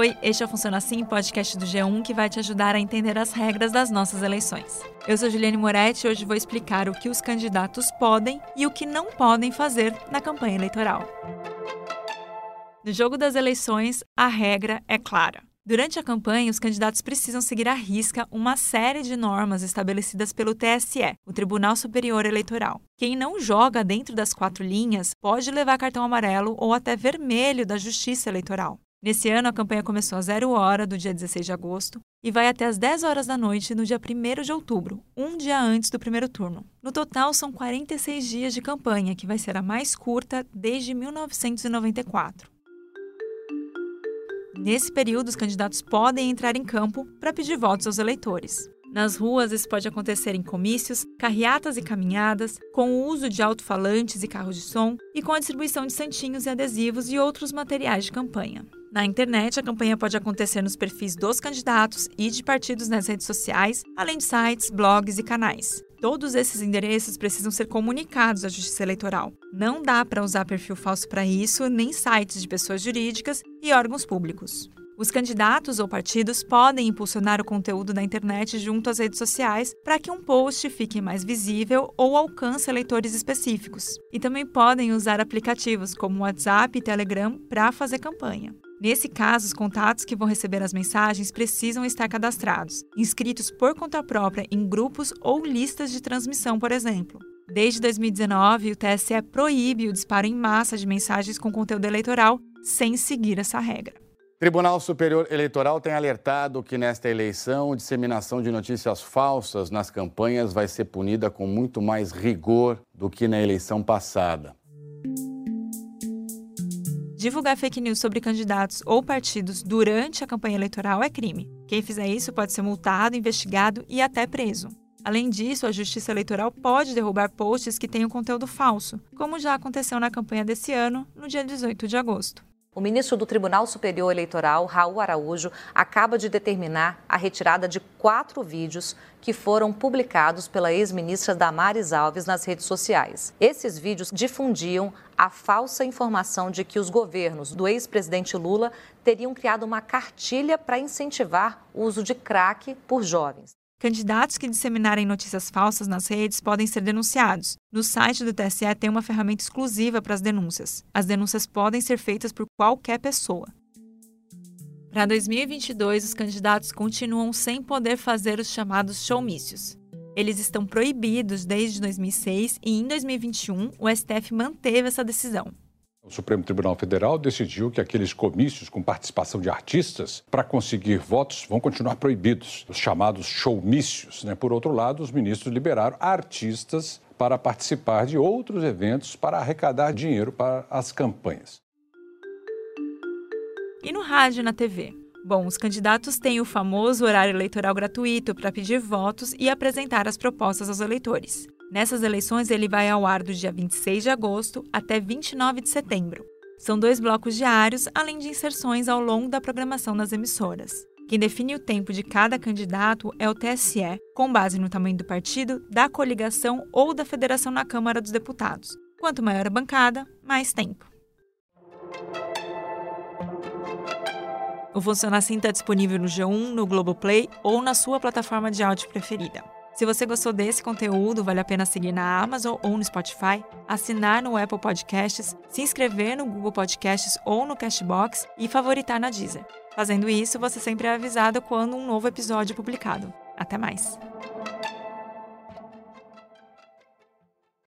Oi, este é o Funciona Assim, podcast do G1 que vai te ajudar a entender as regras das nossas eleições. Eu sou Juliane Moretti e hoje vou explicar o que os candidatos podem e o que não podem fazer na campanha eleitoral. No jogo das eleições, a regra é clara. Durante a campanha, os candidatos precisam seguir à risca uma série de normas estabelecidas pelo TSE, o Tribunal Superior Eleitoral. Quem não joga dentro das quatro linhas pode levar cartão amarelo ou até vermelho da Justiça Eleitoral. Nesse ano, a campanha começou às 0 hora do dia 16 de agosto e vai até às 10 horas da noite no dia 1 de outubro, um dia antes do primeiro turno. No total, são 46 dias de campanha, que vai ser a mais curta desde 1994. Nesse período, os candidatos podem entrar em campo para pedir votos aos eleitores. Nas ruas, isso pode acontecer em comícios, carreatas e caminhadas, com o uso de alto-falantes e carros de som e com a distribuição de santinhos e adesivos e outros materiais de campanha. Na internet, a campanha pode acontecer nos perfis dos candidatos e de partidos nas redes sociais, além de sites, blogs e canais. Todos esses endereços precisam ser comunicados à Justiça Eleitoral. Não dá para usar perfil falso para isso, nem sites de pessoas jurídicas e órgãos públicos. Os candidatos ou partidos podem impulsionar o conteúdo na internet junto às redes sociais para que um post fique mais visível ou alcance eleitores específicos. E também podem usar aplicativos como WhatsApp e Telegram para fazer campanha. Nesse caso, os contatos que vão receber as mensagens precisam estar cadastrados, inscritos por conta própria em grupos ou listas de transmissão, por exemplo. Desde 2019, o TSE proíbe o disparo em massa de mensagens com conteúdo eleitoral sem seguir essa regra. Tribunal Superior Eleitoral tem alertado que nesta eleição, disseminação de notícias falsas nas campanhas vai ser punida com muito mais rigor do que na eleição passada. Divulgar fake news sobre candidatos ou partidos durante a campanha eleitoral é crime. Quem fizer isso pode ser multado, investigado e até preso. Além disso, a Justiça Eleitoral pode derrubar posts que tenham conteúdo falso, como já aconteceu na campanha desse ano, no dia 18 de agosto. O ministro do Tribunal Superior Eleitoral, Raul Araújo, acaba de determinar a retirada de quatro vídeos que foram publicados pela ex-ministra Damares Alves nas redes sociais. Esses vídeos difundiam a falsa informação de que os governos do ex-presidente Lula teriam criado uma cartilha para incentivar o uso de crack por jovens. Candidatos que disseminarem notícias falsas nas redes podem ser denunciados. No site do TSE tem uma ferramenta exclusiva para as denúncias. As denúncias podem ser feitas por qualquer pessoa. Para 2022, os candidatos continuam sem poder fazer os chamados showmícios. Eles estão proibidos desde 2006 e em 2021 o STF manteve essa decisão. O Supremo Tribunal Federal decidiu que aqueles comícios com participação de artistas, para conseguir votos, vão continuar proibidos, os chamados showmícios. Né? Por outro lado, os ministros liberaram artistas para participar de outros eventos para arrecadar dinheiro para as campanhas. E no rádio e na TV? Bom, os candidatos têm o famoso horário eleitoral gratuito para pedir votos e apresentar as propostas aos eleitores. Nessas eleições, ele vai ao ar do dia 26 de agosto até 29 de setembro. São dois blocos diários, além de inserções ao longo da programação das emissoras. Quem define o tempo de cada candidato é o TSE, com base no tamanho do partido, da coligação ou da federação na Câmara dos Deputados. Quanto maior a bancada, mais tempo. O Funciona Assim está disponível no G1, no Globoplay ou na sua plataforma de áudio preferida. Se você gostou desse conteúdo, vale a pena seguir na Amazon ou no Spotify, assinar no Apple Podcasts, se inscrever no Google Podcasts ou no Cashbox e favoritar na Deezer. Fazendo isso, você sempre é avisado quando um novo episódio é publicado. Até mais!